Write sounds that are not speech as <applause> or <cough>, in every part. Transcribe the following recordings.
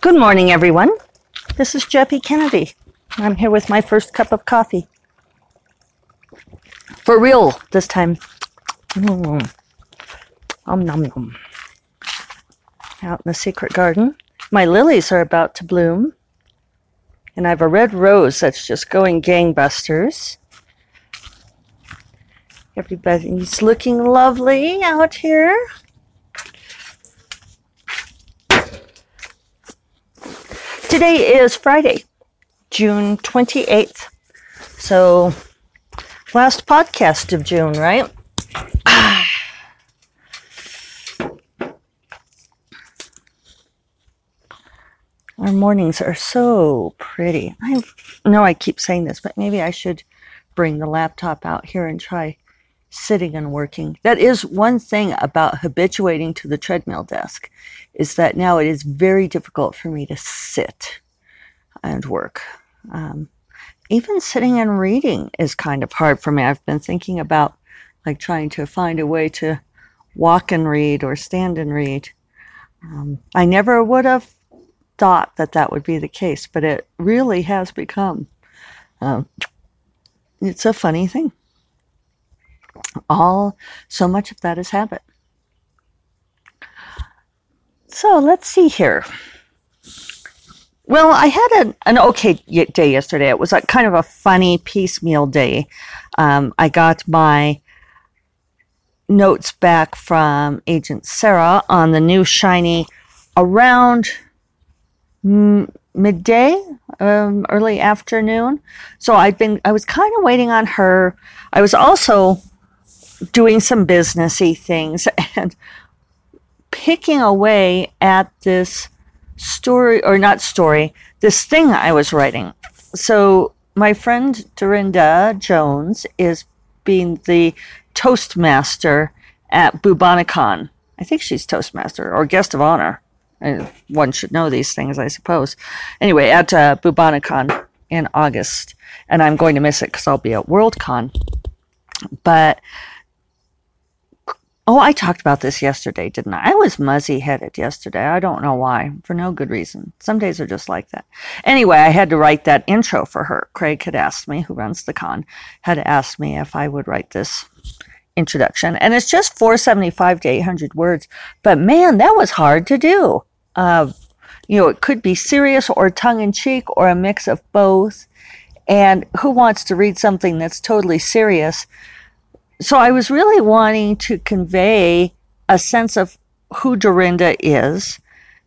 Good morning, everyone. This is Jeffe Kennedy. I'm here with my first cup of coffee. For real this time. Mm. Om nom nom. Out in the secret garden. My lilies are about to bloom. And I have a red rose that's just going gangbusters. Everybody's looking lovely out here. Today is Friday, June 28th. So, last podcast of June, right? <sighs> Our mornings are so pretty. I know I keep saying this, but maybe I should bring the laptop out here and try sitting and working. That is one thing about habituating to the treadmill desk is that now it is very difficult for me to sit and work. Um, even sitting and reading is kind of hard for me. I've been thinking about like trying to find a way to walk and read or stand and read. Um, I never would have thought that that would be the case, but it really has become. Um, it's a funny thing. All so much of that is habit. So let's see here. Well, I had an, an okay day yesterday. It was a kind of a funny piecemeal day. Um, I got my notes back from Agent Sarah on the new shiny around midday, um, early afternoon. So I'd been, I was kind of waiting on her. I was also doing some businessy things <laughs> and picking away at this story or not story, this thing I was writing. So my friend Darynda Jones is being the Toastmaster at Bubonicon. I think she's Toastmaster or guest of honor. One should know these things, I suppose. Anyway, at uh, Bubonicon in August, and I'm going to miss it because I'll be at Worldcon. But Oh, I talked about this yesterday, didn't I? I was muzzy headed yesterday. I don't know why, for no good reason. Some days are just like that. Anyway, I had to write that intro for her. Craig had asked me, who runs the con, had asked me if I would write this introduction. And it's just 475 to 800 words. But man, that was hard to do. Uh, you know, it could be serious or tongue in cheek or a mix of both. And who wants to read something that's totally serious? So I was really wanting to convey a sense of who Darynda is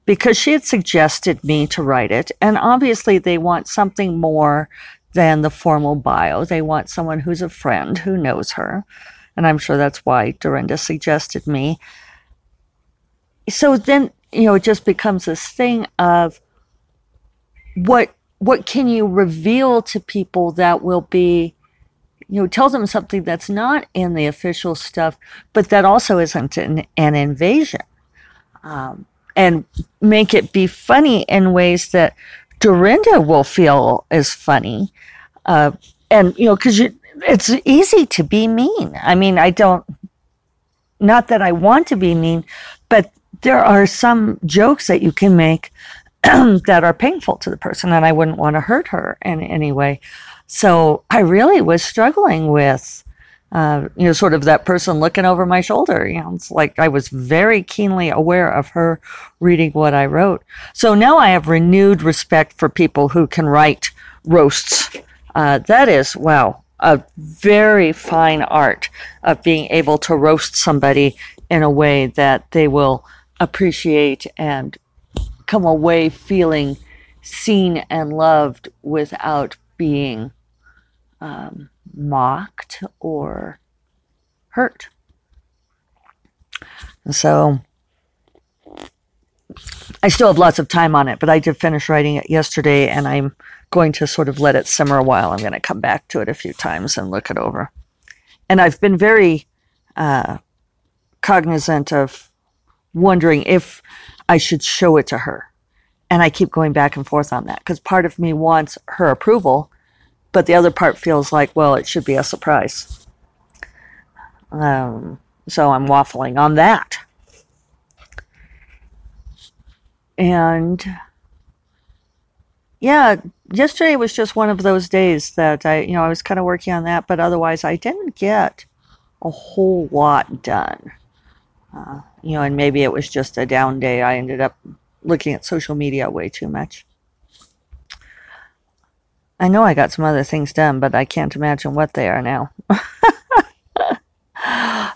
because she had suggested me to write it. And obviously, they want something more than the formal bio. They want someone who's a friend who knows her. And I'm sure that's why Darynda suggested me. So then, you know, it just becomes this thing of what what can you reveal to people that will be you know, tell them something that's not in the official stuff, but that also isn't an, an invasion. Um, and make it be funny in ways that Darynda will feel is funny. Uh, and, you know, because it's easy to be mean. I mean, I don't, not that I want to be mean, but there are some jokes that you can make <clears throat> that are painful to the person, and I wouldn't want to hurt her in any way. So I really was struggling with, uh, you know, sort of that person looking over my shoulder. You know, it's like I was very keenly aware of her reading what I wrote. So now I have renewed respect for people who can write roasts. Uh, that is, wow, a very fine art of being able to roast somebody in a way that they will appreciate and come away feeling seen and loved without being um, mocked or hurt. so I still have lots of time on it, but I did finish writing it yesterday and I'm going to sort of let it simmer a while. I'm going to come back to it a few times and look it over. And I've been very uh, cognizant of wondering if I should show it to her. And I keep going back and forth on that because part of me wants her approval but the other part feels like, well, it should be a surprise. Um, so I'm waffling on that. And yeah, yesterday was just one of those days that I, you know, I was kind of working on that, but otherwise I didn't get a whole lot done. Uh, you know, and maybe it was just a down day. I ended up looking at social media way too much. I know I got some other things done, but I can't imagine what they are now. <laughs>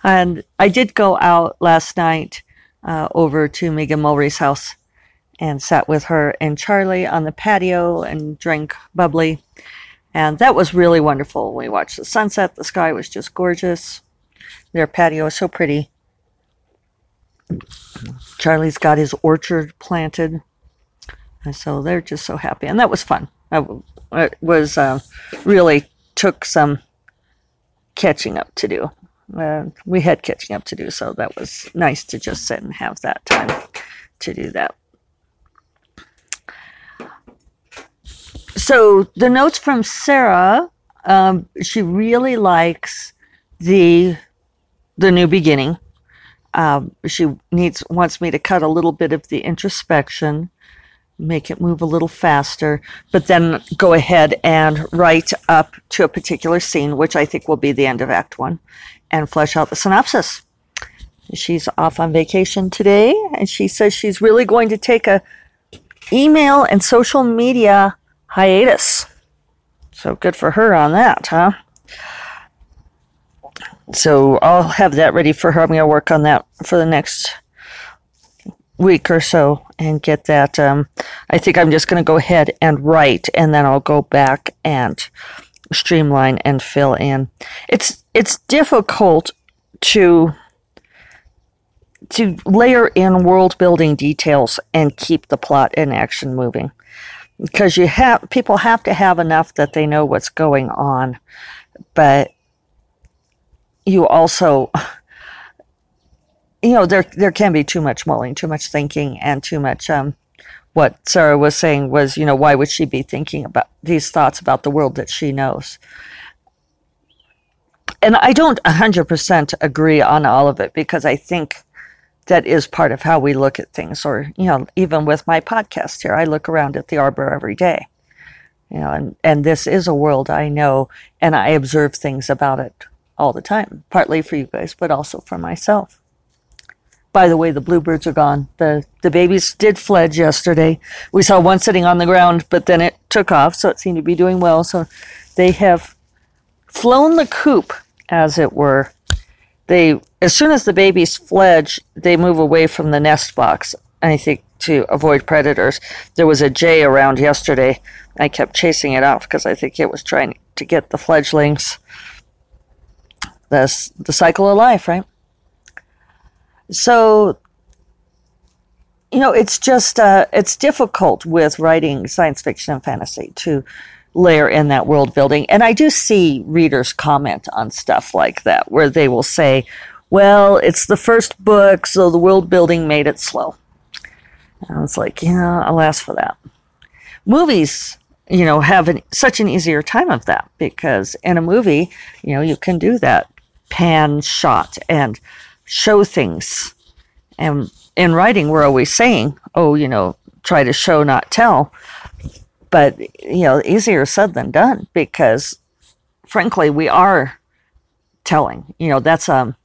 and I did go out last night uh, over to Megan Mulry's house and sat with her and Charlie on the patio and drank bubbly. And that was really wonderful. We watched the sunset. The sky was just gorgeous. Their patio is so pretty. Charlie's got his orchard planted. And so they're just so happy. And that was fun. It was uh, really took some catching up to do. Uh, we had catching up to do, so that was nice to just sit and have that time to do that. So the notes from Sarah, um, she really likes the the new beginning. Um, she needs wants me to cut a little bit of the introspection, make it move a little faster, but then go ahead and write up to a particular scene, which I think will be the end of Act One, and flesh out the synopsis. She's off on vacation today, and she says she's really going to take a email and social media hiatus. So good for her on that, huh? So I'll have that ready for her. I'm going to work on that for the next week or so and get that. Um, I think I'm just going to go ahead and write, and then I'll go back and streamline and fill in. It's it's difficult to to layer in world building details and keep the plot and action moving because you have people have to have enough that they know what's going on but you also you know there there can be too much mulling too much thinking and too much um what sarah was saying was you know why would she be thinking about these thoughts about the world that she knows? And i don't 100% agree on all of it because i think that is part of how we look at things or you know even with my podcast here i look around at the arbor every day you know and and this is a world i know and i observe things about it all the time partly for you guys but also for myself by the way the bluebirds are gone the the babies did fledge yesterday we saw one sitting on the ground but then it took off so it seemed to be doing well so they have flown the coop as it were they as soon as the babies fledge, they move away from the nest box. I think to avoid predators. There was a jay around yesterday. I kept chasing it off because I think it was trying to get the fledglings. That's the cycle of life, right? So, you know, it's just uh, it's difficult with writing science fiction and fantasy to layer in that world building. And I do see readers comment on stuff like that, where they will say, well, it's the first book, so the world building made it slow. And it's like, yeah, alas for that. Movies, you know, have an, such an easier time of that because in a movie, you know, you can do that pan shot and show things. And in writing, we're always saying, oh, you know, try to show, not tell. But you know easier said than done because frankly we are telling. You know that's a um,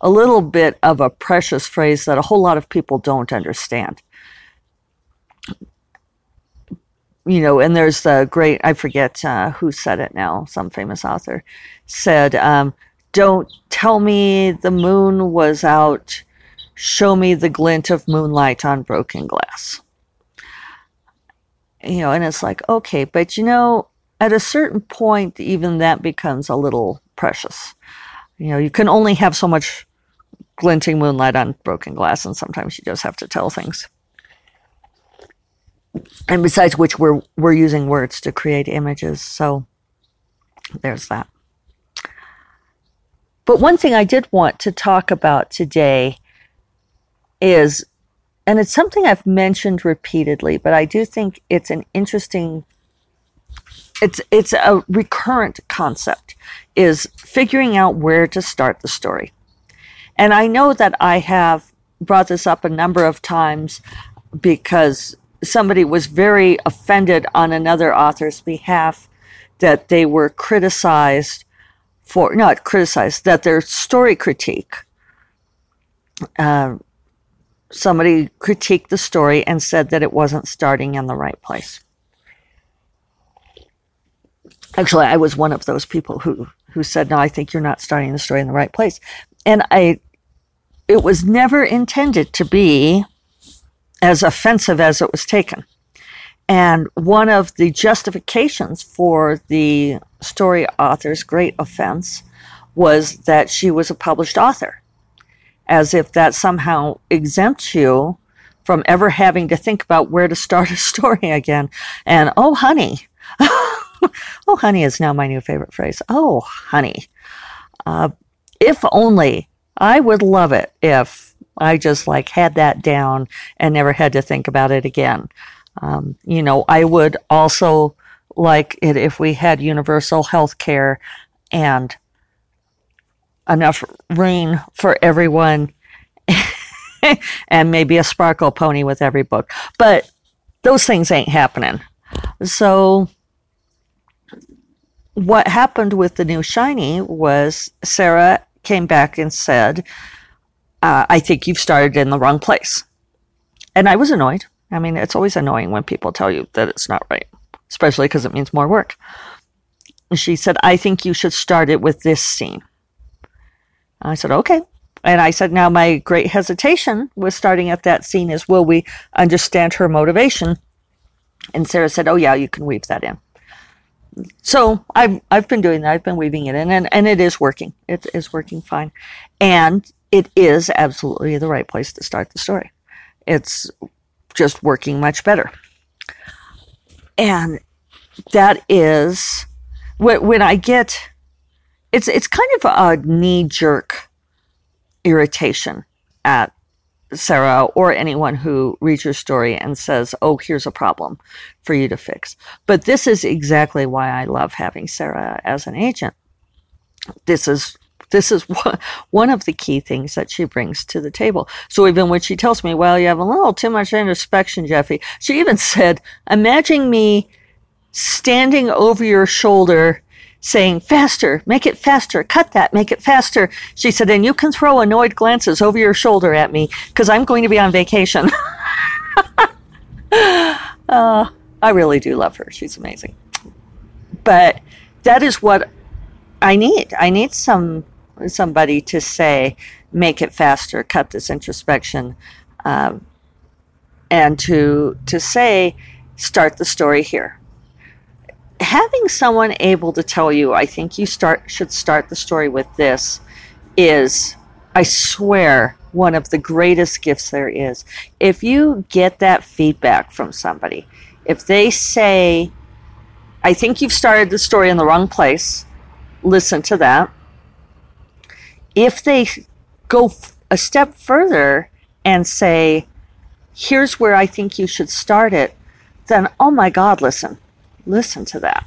a little bit of a precious phrase that a whole lot of people don't understand. You know and there's the great i forget uh, who said it now some famous author said um, don't tell me the moon was out show me the glint of moonlight on broken glass you know, and it's like, okay, but you know, at a certain point, even that becomes a little precious. You know, you can only have so much glinting moonlight on broken glass, and sometimes you just have to tell things. And besides which, we're we're using words to create images, so there's that. But one thing I did want to talk about today is and it's something I've mentioned repeatedly, but I do think it's an interesting it's it's a recurrent concept is figuring out where to start the story. And I know that I have brought this up a number of times because somebody was very offended on another author's behalf that they were criticized for, not criticized, that their story critique, uh, somebody critiqued the story and said that it wasn't starting in the right place. Actually, I was one of those people who, who said, No, I think you're not starting the story in the right place. And I, it was never intended to be as offensive as it was taken. And one of the justifications for the story author's great offense was that she was a published author, as if that somehow exempts you from ever having to think about where to start a <laughs> story again. And oh, honey. <laughs> oh, honey is now my new favorite phrase. Oh, honey. Uh, if only I would love it if I just like had that down and never had to think about it again. Um, you know, I would also like it if we had universal health care and enough rain for everyone <laughs> and maybe a sparkle pony with every book. But those things ain't happening. So what happened with the new shiny was Sarah came back and said, uh, I think you've started in the wrong place. And I was annoyed. I mean, it's always annoying when people tell you that it's not right, especially because it means more work. She said, I think you should start it with this scene. I said, okay. And I said, now my great hesitation with starting at that scene is will we understand her motivation? And Sarah said, oh, yeah, you can weave that in. So I've, I've been doing that. I've been weaving it in, and, and it is working. It is working fine. And it is absolutely the right place to start the story. It's just working much better. And that is when I get it's it's kind of a knee jerk irritation at Sarah or anyone who reads your story and says, "Oh, here's a problem for you to fix." But this is exactly why I love having Sarah as an agent. This is this is <laughs> one of the key things that she brings to the table. So even when she tells me, well, you have a little too much introspection, Jeffe, she even said, imagine me standing over your shoulder saying, faster, make it faster, cut that, make it faster. She said, and you can throw annoyed glances over your shoulder at me because I'm going to be on vacation. <laughs> uh, I really do love her. She's amazing. But that is what I need. I need some somebody to say, make it faster, cut this introspection, um, and to to say, start the story here. Having someone able to tell you, I think you start should start the story with this, is, I swear, one of the greatest gifts there is. If you get that feedback from somebody, if they say, I think you've started the story in the wrong place, listen to that if they go a step further and say, here's where I think you should start it, then, oh my God, listen, listen to that.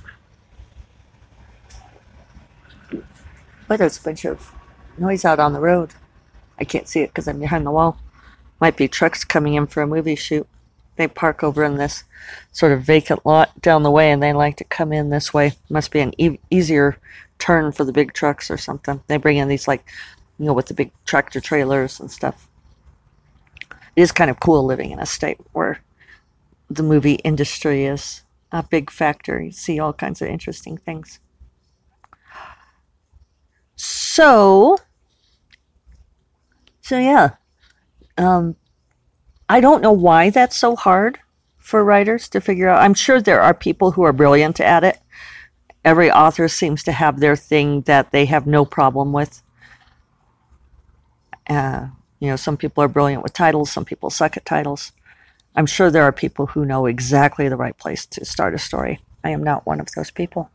But there's a bunch of noise out on the road. I can't see it because I'm behind the wall. Might be trucks coming in for a movie shoot. They park over in this sort of vacant lot down the way and they like to come in this way. Must be an e- easier turn for the big trucks or something. They bring in these like, you know, with the big tractor trailers and stuff. It is kind of cool living in a state where the movie industry is a big factor. You see all kinds of interesting things. So, so yeah, um, I don't know why that's so hard for writers to figure out. I'm sure there are people who are brilliant at it every author seems to have their thing that they have no problem with. Uh, you know, some people are brilliant with titles, some people suck at titles. I'm sure there are people who know exactly the right place to start a story. I am not one of those people.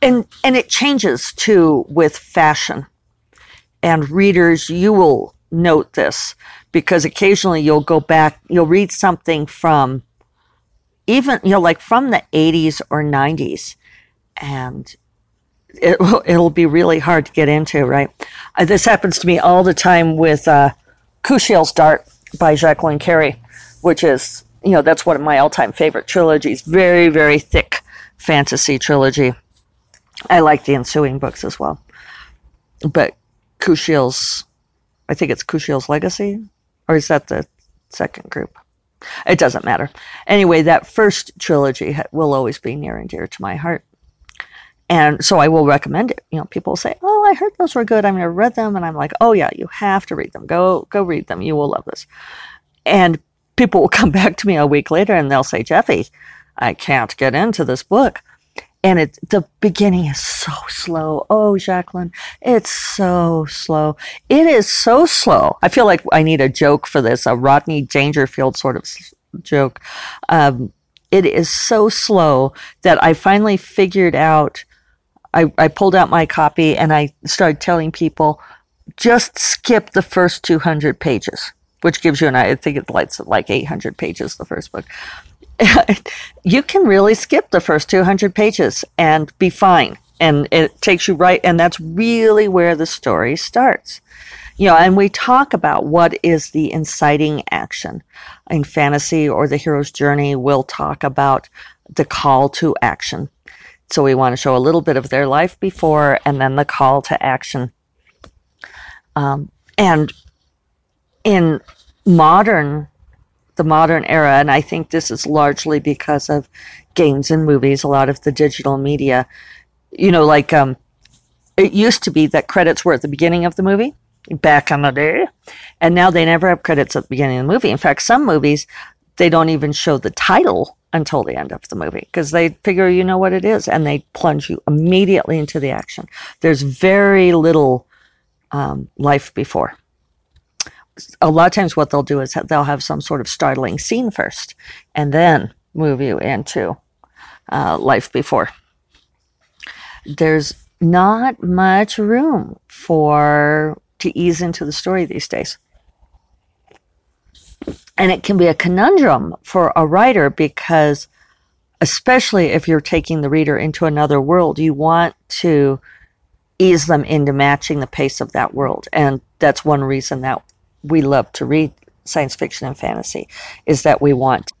And and it changes too with fashion. And readers, you will note this because occasionally you'll go back, you'll read something from even you know like from the 80s or 90s and it, it'll be really hard to get into right uh, this happens to me all the time with uh, Kushiel's dart by Jacqueline Carey, which is, you know, that's one of my all time favorite trilogies. Very, very thick fantasy trilogy. I like the ensuing books as well. But Kushiel's, I think it's Kushiel's Legacy, or is that the second group? It doesn't matter. Anyway, that first trilogy will always be near and dear to my heart. And so I will recommend it. You know, people say, "Oh, I heard those were good. I've never read them," and I'm like, "Oh yeah, you have to read them. Go, go read them. You will love this." And people will <laughs> come back to me a week later and they'll say, "Jeffe, I can't get into this book." And it, the beginning is so slow. Oh, Jacqueline, it's so slow. It is so slow. I feel like I need a joke for this, a Rodney Dangerfield sort of joke. Um, it is so slow that I finally figured out I, I pulled out my copy and I started telling people just skip the first 200 pages, which gives you an I think it's like, like 800 pages, the first book. <laughs> you can really skip the first 200 pages and be fine. And it takes you right, and that's really where the story starts. You know, and we talk about what is the inciting action in fantasy or the hero's journey. We'll talk about the call to action. So we want to show a little bit of their life before and then the call to action. Um, and in modern, the modern era, and I think this is largely because of games and movies, a lot of the digital media, you know, like um, it used to be that credits were at the beginning of the movie back in the day, and now they never have credits at the beginning of the movie. In fact, some movies they don't even show the title until the end of the movie because they figure you know what it is and they plunge you immediately into the action. There's very little um, life before. A lot of times, what they'll do is they'll have some sort of startling scene first and then move you into uh, life before. There's not much room for to ease into the story these days. And it can be a conundrum for a writer because, especially if you're taking the reader into another world, you want to ease them into matching the pace of that world. And that's one reason that we love to read science fiction and fantasy is that we want.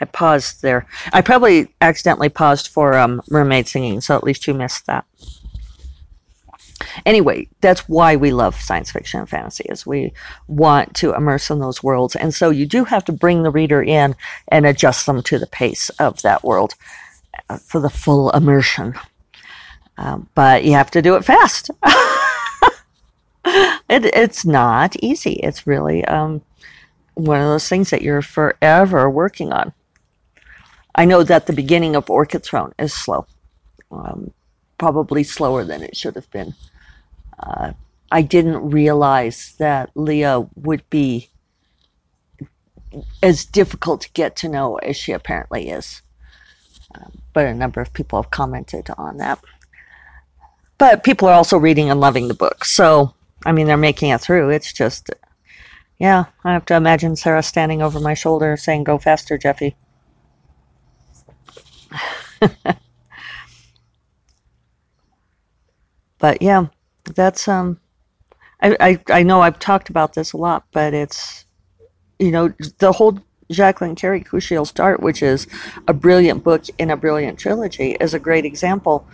I paused there. I probably accidentally paused for um, mermaid singing, so at least you missed that. Anyway, that's why we love science fiction and fantasy is we want to immerse in those worlds. And so you do have to bring the reader in and adjust them to the pace of that world uh, for the full immersion. Um, but you have to do it fast. <laughs> it, it's not easy. It's really um, one of those things that you're forever working on. I know that the beginning of Orchid Throne is slow, um, probably slower than it should have been uh, I didn't realize that Lia would be as difficult to get to know as she apparently is. Um, but a number of people have commented on that. But people are also reading and loving the book. So, I mean, they're making it through. It's just, yeah, I have to imagine Sarah standing over my shoulder saying, Go faster, Jeffe. <laughs> but yeah, that's um I, I I know I've talked about this a lot, but it's you know the whole Jacqueline Carey Kushiel's Dart, which is a brilliant book in a brilliant trilogy, is a great example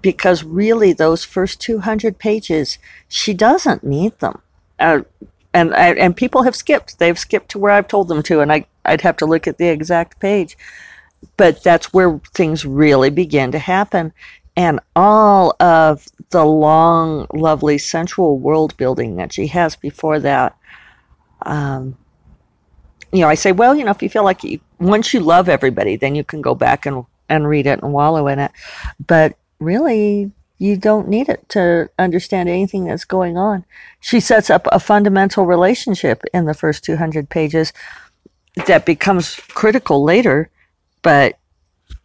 because really those first 200 pages she doesn't need them. Uh, and and people have skipped. They've skipped to where I've told them to, and I I'd have to look at the exact page. But that's where things really begin to happen, and all of the long, lovely sensual world building that she has before that. Um, you know, I say, well, you know, if you feel like you, once you love everybody, then you can go back and, and read it and wallow in it. But really, you don't need it to understand anything that's going on. She sets up a fundamental relationship in the first 200 pages that becomes critical later, but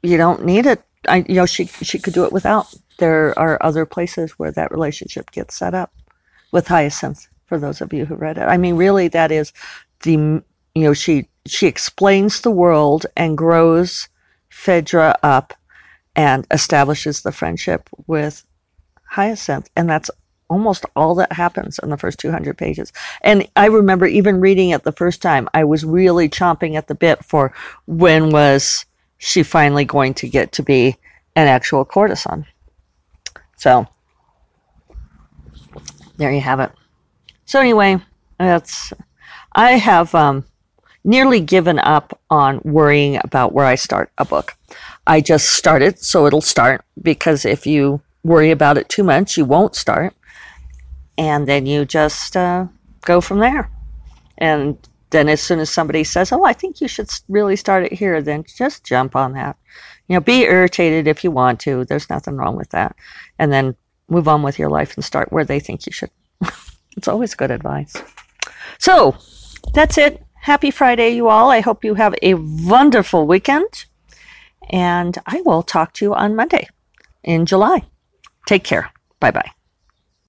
you don't need it. I, you know, she she could do it without there are other places where that relationship gets set up with Hyacinth. For those of you who read it, I mean, really, that is the you know she she explains the world and grows Phèdre up and establishes the friendship with Hyacinth, and that's almost all that happens in the first 200 pages. And I remember even reading it the first time, I was really chomping at the bit for when was she finally going to get to be an actual courtesan. So there you have it. So anyway, that's I have um, nearly given up on worrying about where I start a book. I just start it so it'll start because if you worry about it too much, you won't start. And then you just uh, go from there. And then as soon as somebody says, Oh, I think you should really start it here, then just jump on that. You know, be irritated if you want to. There's nothing wrong with that. And then move on with your life and start where they think you should. <laughs> it's always good advice. So that's it. Happy Friday, you all. I hope you have a wonderful weekend. And I will talk to you on Monday in July. Take care. Bye bye.